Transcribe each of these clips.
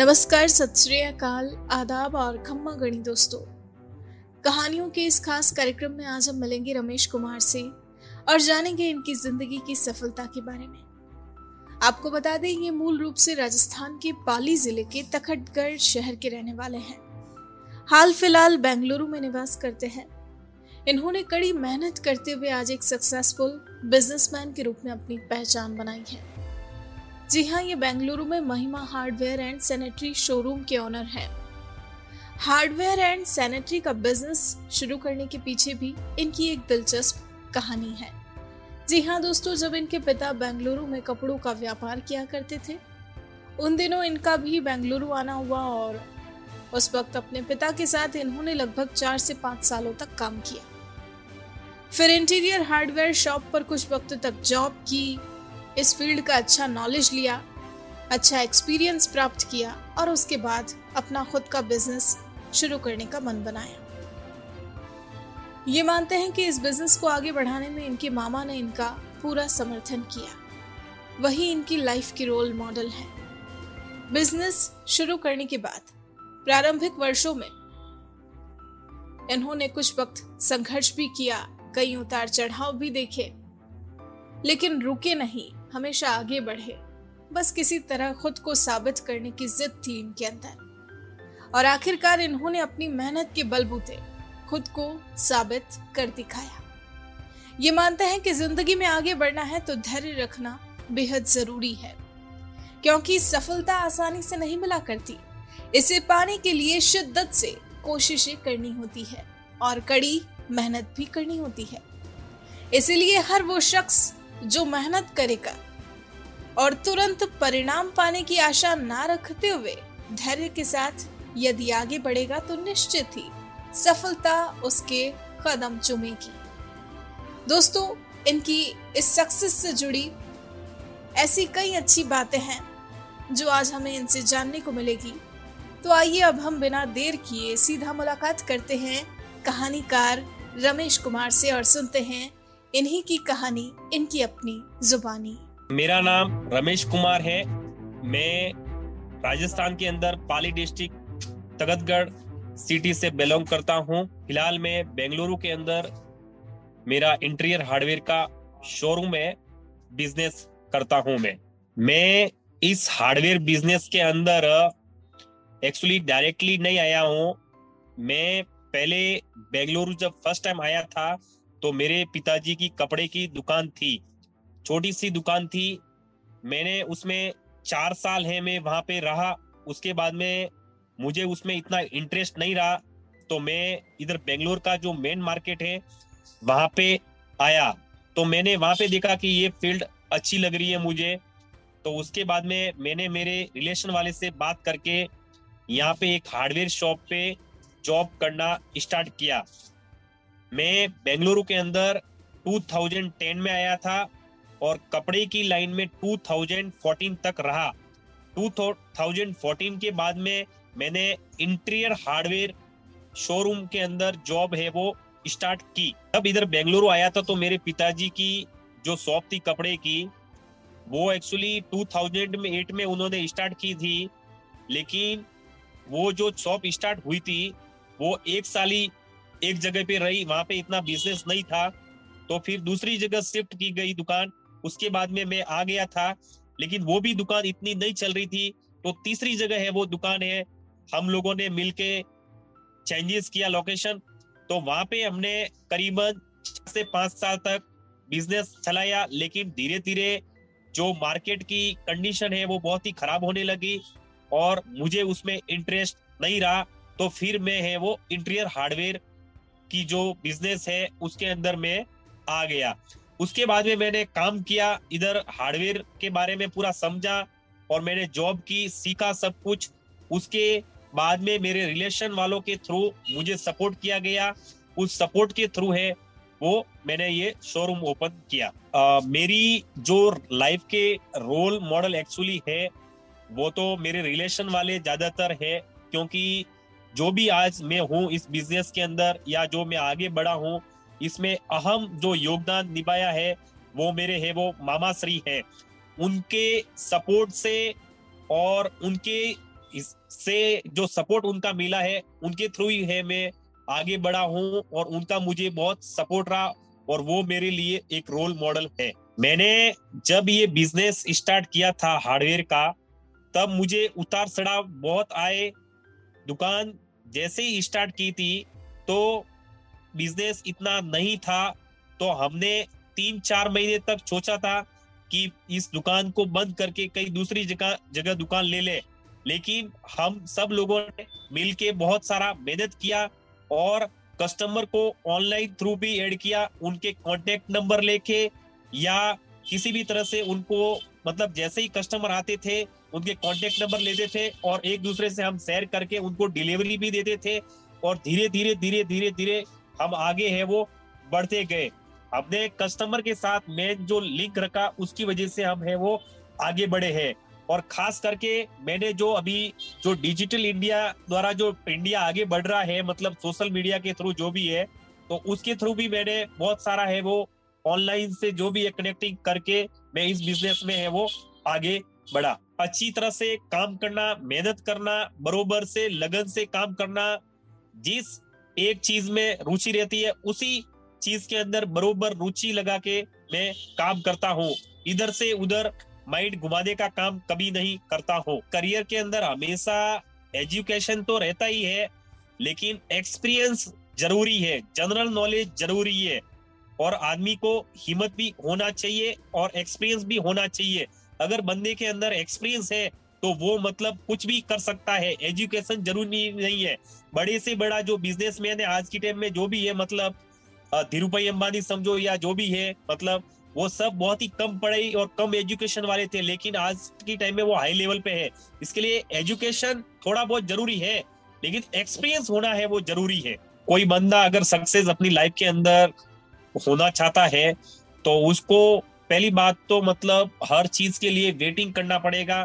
नमस्कार, सत श्री अकाल, आदाब और खम्मा गणी दोस्तों। कहानियों के इस खास कार्यक्रम में आज हम मिलेंगे रमेश कुमार से और जानेंगे इनकी ज़िंदगी की सफलता के बारे में। आपको बता दें, ये मूल रूप से राजस्थान के पाली ज़िले के तखटगढ़ शहर के रहने वाले हैं। हाल फ़िलहाल बेंगलुरु में निवास करते हैं। इन्होंने कड़ी मेहनत करते हुए आज एक सक्सेसफुल बिजनेसमैन के रूप में अपनी पहचान बनाई है। जी हाँ ये बेंगलुरु में Mahima hardware and sanitary showroom के ओनर हैं। हार्डवेयर एंड सैनिटरी का बिज़नेस शुरू करने के पीछे भी इनकी एक दिलचस्प कहानी है। जी हाँ दोस्तों, जब इनके पिता बेंगलुरु में कपड़ों का व्यापार किया करते थे, उन दिनों इनका भी बेंगलुरु आना हुआ और उस वक्त अपने पिता के साथ इन्होंने लगभग चार से पाँच सालों तक काम किया। फिर इंटीरियर हार्डवेयर शॉप पर कुछ वक्त तक जॉब की इस फ़ील्ड का अच्छा नॉलेज लिया अच्छा एक्सपीरियंस प्राप्त किया और उसके बाद अपना खुद का बिज़नेस शुरू करने का मन बनाया। ये मानते हैं कि इस बिज़नेस को आगे बढ़ाने में इनके मामा ने इनका पूरा समर्थन किया। वही इनकी लाइफ की रोल मॉडल है। बिज़नेस शुरू करने के बाद, प्रारंभिक वर्षों में, इन्होंने कुछ वक्त संघर्ष भी किया, कई उतार चढ़ाव भी देखे। लेकिन रुके नहीं। हमेशा आगे बढ़े। बस किसी तरह खुद को साबित करने की जिद थी इनके अंदर। और आखिरकार इन्होंने अपनी मेहनत के बलबूते खुद को साबित कर दिखाया। ये मानते हैं कि ज़िंदगी में आगे बढ़ना है तो धैर्य रखना बेहद ज़रूरी है, क्योंकि सफलता आसानी से नहीं मिला करती। इसे पाने के लिए शिद्दत से कोशिशें करनी होती है और कड़ी मेहनत भी करनी होती है। इसीलिए हर वो शख्स जो मेहनत करेगा और तुरंत परिणाम पाने की आशा ना रखते हुए धैर्य के साथ यदि आगे बढ़ेगा तो निश्चित ही सफलता उसके कदम चुमेगी। दोस्तों, इनकी इस सक्सेस से जुड़ी ऐसी कई अच्छी बातें हैं जो आज हमें इनसे जानने को मिलेगी। तो आइए अब हम बिना देर किए सीधा मुलाकात करते हैं कहानीकार रमेश कुमार से और सुनते हैं इन्हीं की कहानी, इनकी अपनी जुबानी। मेरा नाम रमेश कुमार है। मैं राजस्थान के अंदर पाली डिस्ट्रिक्ट तगतगढ़ सिटी से बिलोंग करता हूँ। फ़िलहाल मैं बेंगलुरु के अंदर मेरा इंटीरियर हार्डवेयर का शोरूम है, बिज़नेस करता हूँ मैं। मैं इस हार्डवेयर बिज़नेस के अंदर एक्चुअली डायरेक्टली नहीं आया हूँ। मैं पहले बेंगलुरु जब फ़र्स्ट टाइम आया था तो मेरे पिताजी की कपड़े की दुकान थी। छोटी सी दुकान थी। मैंने उसमें चार साल है, मैं वहाँ पे रहा। उसके बाद में मुझे उसमें इतना इंटरेस्ट नहीं रहा। तो मैं इधर बेंगलोर का जो मेन मार्केट है, वहाँ पे आया। तो मैंने वहाँ पे देखा कि ये फ़ील्ड अच्छी लग रही है मुझे। तो उसके बाद में मैंने मेरे रिलेशन वाले से बात करके यहाँ पे एक हार्डवेयर शॉप पे जॉब करना स्टार्ट किया। मैं बेंगलुरु के अंदर 2010 में आया था और कपड़े की लाइन में 2014 तक रहा। 2014 के बाद में मैंने इंटीरियर हार्डवेयर शोरूम के अंदर जॉब है वो स्टार्ट की। तब इधर बेंगलुरु आया था तो मेरे पिताजी की जो शॉप थी कपड़े की, वो एक्चुअली 2000 में एट में उन्होंने स्टार्ट की थी। लेकिन वो जो शॉप स्टार्ट हुई थी, वो एक साल ही एक जगह पे रही, वहाँ पे इतना बिज़नेस नहीं था। तो फिर दूसरी जगह शिफ्ट की गई दुकान। उसके बाद में मैं आ गया था, लेकिन वो भी दुकान इतनी नहीं चल रही थी। तो तीसरी जगह है, वो दुकान है। हम लोगों ने मिलके चेंजेस किया लोकेशन तो वहाँ पे हमने करीबन से पाँच साल तक बिज़नेस चलाया, लेकिन धीरे धीरे जो मार्केट की कंडीशन है, वो बहुत ही खराब होने लगी और मुझे उसमें इंटरेस्ट नहीं रहा। तो फिर मैं है वो इंटीरियर हार्डवेयर की जो बिज़नेस है उसके अंदर में आ गया। उसके बाद में मैंने काम किया इधर हार्डवेयर के बारे में पूरा समझा और मैंने जॉब की सीखा सब कुछ। उसके बाद में मेरे रिलेशन वालों के थ्रू मुझे सपोर्ट किया गया। उस सपोर्ट के थ्रू है वो मैंने ये शोरूम ओपन किया। आ, मेरी जो लाइफ के रोल मॉडल एक्चुअली है वो तो मेरे रिलेशन वाले ज़्यादातर है क्योंकि जो भी आज मैं हूँ इस बिज़नेस के अंदर या जो मैं आगे बढ़ा हूँ, इसमें अहम जो योगदान निभाया है, वो मेरे है, वो मामा श्री है। उनके सपोर्ट से और उनके इससे जो सपोर्ट उनका मिला है, उनके थ्रू ही है मैं आगे बढ़ा हूँ और उनका मुझे बहुत सपोर्ट रहा और वो मेरे लिए एक रोल मॉडल है। मैंने जब ये बिज़नेस स्टार्ट किया था हार्डवेयर का, तब मुझे उतार चढ़ाव बहुत आए दुकान जैसे ही स्टार्ट की थी तो बिज़नेस इतना नहीं था तो हमने तीन चार महीने तक सोचा था कि इस दुकान को बंद करके कई दूसरी जगह जगह दुकान ले ले। लेकिन हम सब लोगों ने मिलके बहुत सारा मेहनत किया और कस्टमर को ऑनलाइन थ्रू भी ऐड किया, उनके कांटेक्ट नंबर लेके या किसी भी तरह से उनको मतलब जैसे ही कस्टमर आते थे उनके कॉन्टेक्ट नंबर लेते थे और एक दूसरे से हम शेयर करके उनको डिलीवरी भी देते थे और धीरे धीरे धीरे धीरे धीरे हम आगे है वो बढ़ते गए। हमने कस्टमर के साथ मेन जो लिंक रखा उसकी वजह से हम है वो आगे बढ़े हैं। और खास करके मैंने जो अभी जो डिजिटल इंडिया द्वारा जो इंडिया आगे बढ़ रहा है मतलब सोशल मीडिया के थ्रू जो भी है तो उसके थ्रू भी मैंने बहुत सारा है वो ऑनलाइन से जो भी है कनेक्टिंग करके मैं इस बिज़नेस में है वो आगे बढ़ा। अच्छी तरह से काम करना, मेहनत करना, बरोबर से, लगन से काम करना, जिस एक चीज़ में रुचि रहती है, उसी चीज़ के अंदर बरोबर रुचि लगा के मैं काम करता हूँ। इधर से उधर माइंड घुमाने का काम कभी नहीं करता हूँ। करियर के अंदर हमेशा एजुकेशन तो रहता ही है, लेकिन एक्सपीरियंस ज़रूरी है, जनरल नॉलेज ज़रूरी है। और आदमी को हिम्मत भी होना चाहिए और एक्सपीरियंस भी होना चाहिए। अगर बंदे के अंदर एक्सपीरियंस है तो वो मतलब कुछ भी कर सकता है। एजुकेशन ज़रूरी नहीं है। बड़े से बड़ा जो बिजनेसमैन है, आज की टाइम में जो भी है मतलब धीरूभाई अंबानी समझो या जो भी है मतलब वो सब बहुत ही कम पढ़ाई और कम एजुकेशन वाले थे, लेकिन आज की टाइम में वो हाई लेवल पे है। इसके लिए एजुकेशन थोड़ा बहुत ज़रूरी है, लेकिन एक्सपीरियंस होना है वो ज़रूरी है। कोई बंदा अगर सक्सेस अपनी लाइफ के अंदर होना चाहता है तो उसको पहली बात तो मतलब हर चीज़ के लिए वेटिंग करना पड़ेगा।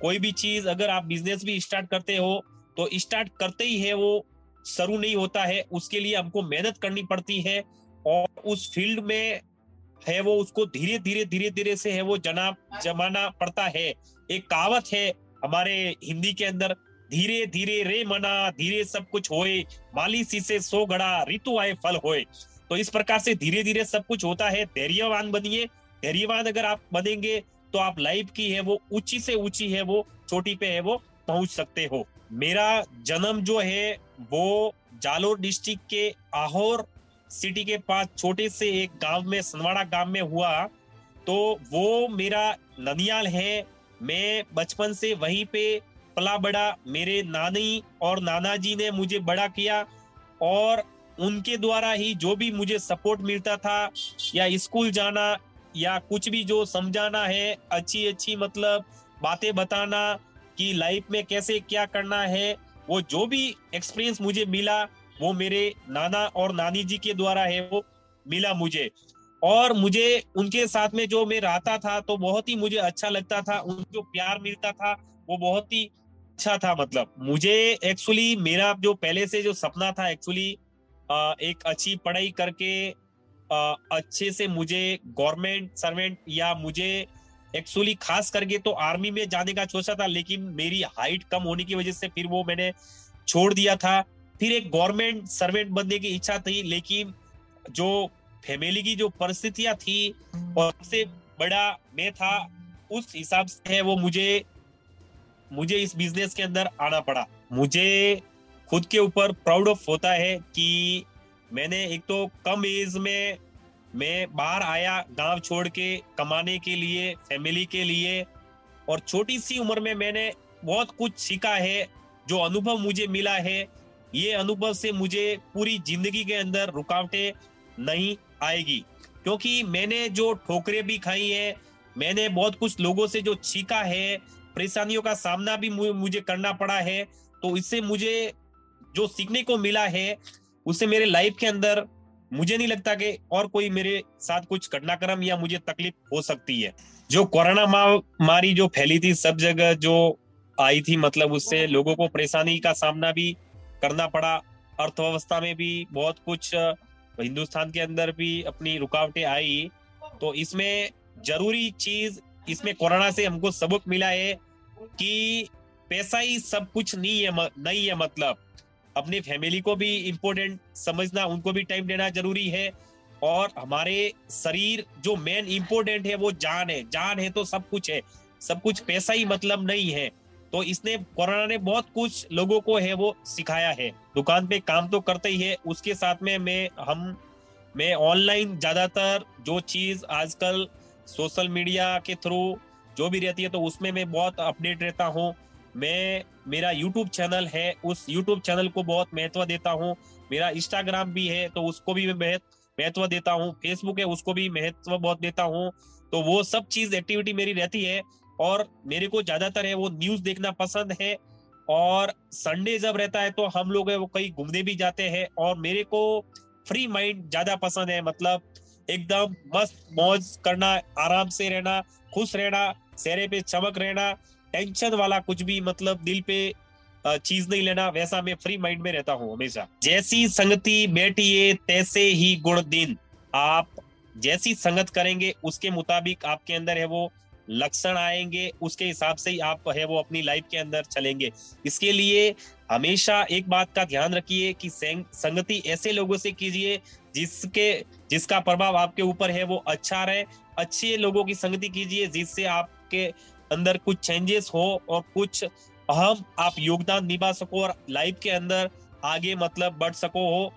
कोई भी चीज़ अगर आप बिज़नेस भी स्टार्ट करते हो तो स्टार्ट करते ही है वो, शुरू नहीं होता है। उसके लिए हमको मेहनत करनी पड़ती है और उस फ़ील्ड में है वो, उसको धीरे धीरे धीरे धीरे से है वो जना, जमाना पड़ता है। एक कहावत है हमारे हिंदी के अंदर, धीरे धीरे रे मना, धीरे सब कुछ होए माली सी से गड़ा, ऋतु आए फल होए। तो इस प्रकार से धीरे धीरे सब कुछ होता है। धैर्यवान बनिए धैर्यवान अगर आप बनेंगे तो आप लाइफ की है वो, ऊँची से ऊँची है वो, चोटी पे है वो, पहुँच सकते हो। मेरा जन्म जो है, वो जालोर डिस्ट्रिक्ट के आहोर सिटी के पास छोटे से एक गाँव में, सनवाड़ा गाँव में हुआ। तो वो मेरा ननियाल है। मैं बचपन से वहीं पे पला बड़ा, मेरे नानी और नाना जी ने मुझे बड़ा किया और उनके द्वारा ही जो भी मुझे सपोर्ट मिलता था या स्कूल जाना या कुछ भी जो समझाना है अच्छी अच्छी मतलब बातें बताना कि लाइफ में कैसे क्या करना है, वो जो भी एक्सपीरियंस मुझे मिला, वो मेरे नाना और नानी जी के द्वारा है, वो मिला मुझे। और मुझे उनके साथ में जो मैं रहता था तो बहुत ही मुझे अच्छा लगता था उन जो प्यार मिलता था, वो बहुत ही अच्छा था मतलब। मुझे एक्चुअली मेरा जो पहले से जो सपना था एक्चुअली एक अच्छी पढ़ाई करके अच्छे से मुझे गवर्नमेंट, सर्वेंट या मुझे एक्चुअली खास करके तो आर्मी में जाने का सोचा था, लेकिन मेरी हाइट कम होने की वजह से फिर वो मैंने छोड़ दिया था। फिर एक गवर्नमेंट, सर्वेंट बनने की इच्छा थी, लेकिन जो फैमिली की जो परिस्थितियाँ थी और सबसे बड़ा मैं था, उस हिसाब से है वो मुझे मुझे इस बिज़नेस के अंदर आना पड़ा। मुझे खुद के ऊपर प्राउड ऑफ़ होता है कि मैंने एक तो कम एज में मैं बाहर आया गाँव छोड़ के कमाने के लिए फैमिली के लिए, और छोटी सी उम्र में मैंने बहुत कुछ सीखा है, जो अनुभव मुझे मिला है, ये अनुभव से मुझे पूरी ज़िंदगी के अंदर रुकावटें नहीं आएगी। क्योंकि मैंने जो ठोकरे भी खाई है, मैंने बहुत कुछ लोगों से जो सीखा है, परेशानियों का सामना भी मुझे करना पड़ा है तो इससे मुझे जो सीखने को मिला है उससे मेरे लाइफ के अंदर मुझे नहीं लगता कि और कोई मेरे साथ कुछ घटनाक्रम या मुझे तकलीफ़ हो सकती है। जो कोरोना महामारी जो फैली थी, सब जगह जो आई थी मतलब उससे लोगों को परेशानी का सामना भी करना पड़ा। अर्थव्यवस्था में भी बहुत कुछ, हिंदुस्तान के अंदर भी अपनी रुकावटें आई। तो इसमें ज़रूरी चीज़, इसमें कोरोना से हमको सबक मिला है कि पैसा ही सब कुछ नहीं है नहीं है मतलब। अपनी फैमिली को भी इम्पोर्टेंट समझना, उनको भी टाइम देना ज़रूरी है। और हमारे शरीर जो मेन इम्पोर्टेंट है, वो जान है। जान है तो सब कुछ है। सब कुछ पैसा ही मतलब नहीं है। तो इसने, कोरोना ने बहुत कुछ लोगों को है, वो सिखाया है। दुकान पे काम तो करते ही है। उसके साथ में मैं, हम, मैं ऑनलाइन ज़्यादातर जो चीज़ आजकल सोशल मीडिया के थ्रू जो भी रहती है तो उसमें मैं बहुत अपडेट रहता हूँ। मैं, मेरा यूट्यूब चैनल है, उस यूट्यूब चैनल को बहुत महत्व देता हूँ। मेरा इंस्टाग्राम भी है तो उसको भी मैं महत्व देता हूँ। फेसबुक है, उसको भी महत्व बहुत देता हूँ। तो वो सब चीज़ एक्टिविटी मेरी रहती है और मेरे को ज़्यादातर है वो न्यूज़ देखना पसंद है और संडे जब रहता है तो हम लोग है वो कहीं घूमने भी जाते हैं और मेरे को फ्री माइंड ज़्यादा पसंद है। मतलब एकदम मस्त मौज करना, आराम से रहना, खुश रहना, चेहरे पे चमक रहना टेंशन वाला कुछ भी मतलब दिल पे चीज़ नहीं लेना, वैसा मैं फ्री माइंड में रहता हूँ हमेशा। जैसी संगति बैठिए तैसे ही गुण दिन। आप जैसी संगत करेंगे, उसके मुताबिक आपके अंदर है वो लक्षण आएँगे, उसके हिसाब से ही आप है वो अपनी लाइफ के अंदर चलेंगे। इसके लिए हमेशा एक बात का ध्यान रखिए कि संगति ऐसे लोगों से कीजिए, जिसके, जिसका प्रभाव आपके ऊपर है वो अच्छा रहे। अच्छे लोगों की संगति कीजिए, जिससे आपके अंदर कुछ चेंजेस हो और कुछ अहम आप योगदान निभा सको और लाइफ के अंदर आगे मतलब बढ़ सको हो।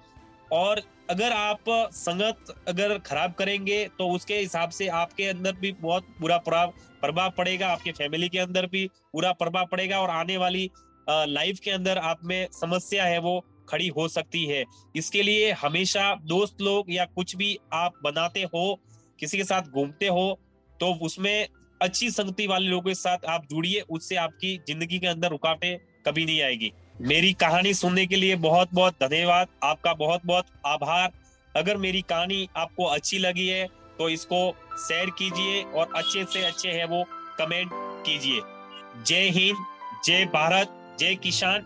और अगर आप संगत अगर खराब करेंगे तो उसके हिसाब से आपके अंदर भी बहुत बुरा प्रभाव पड़ेगा। आपके फैमिली के अंदर भी बुरा प्रभाव पड़ेगा और आने वाली लाइफ के अंदर आप में समस्या है, वो खड़ी हो सकती है। इसके लिए हमेशा दोस्त लोग या कुछ भी आप बनाते हो, किसी के साथ घूमते हो तो उसमें अच्छी संगति वाले लोगों के साथ आप जुड़िए, उससे आपकी ज़िंदगी के अंदर रुकावटें कभी नहीं आएगी। मेरी कहानी सुनने के लिए बहुत बहुत धन्यवाद। आपका बहुत बहुत आभार। अगर मेरी कहानी आपको अच्छी लगी है तो इसको शेयर कीजिए और अच्छे से अच्छे है वो कमेंट कीजिए। जय हिंद, जय भारत, जय किसान।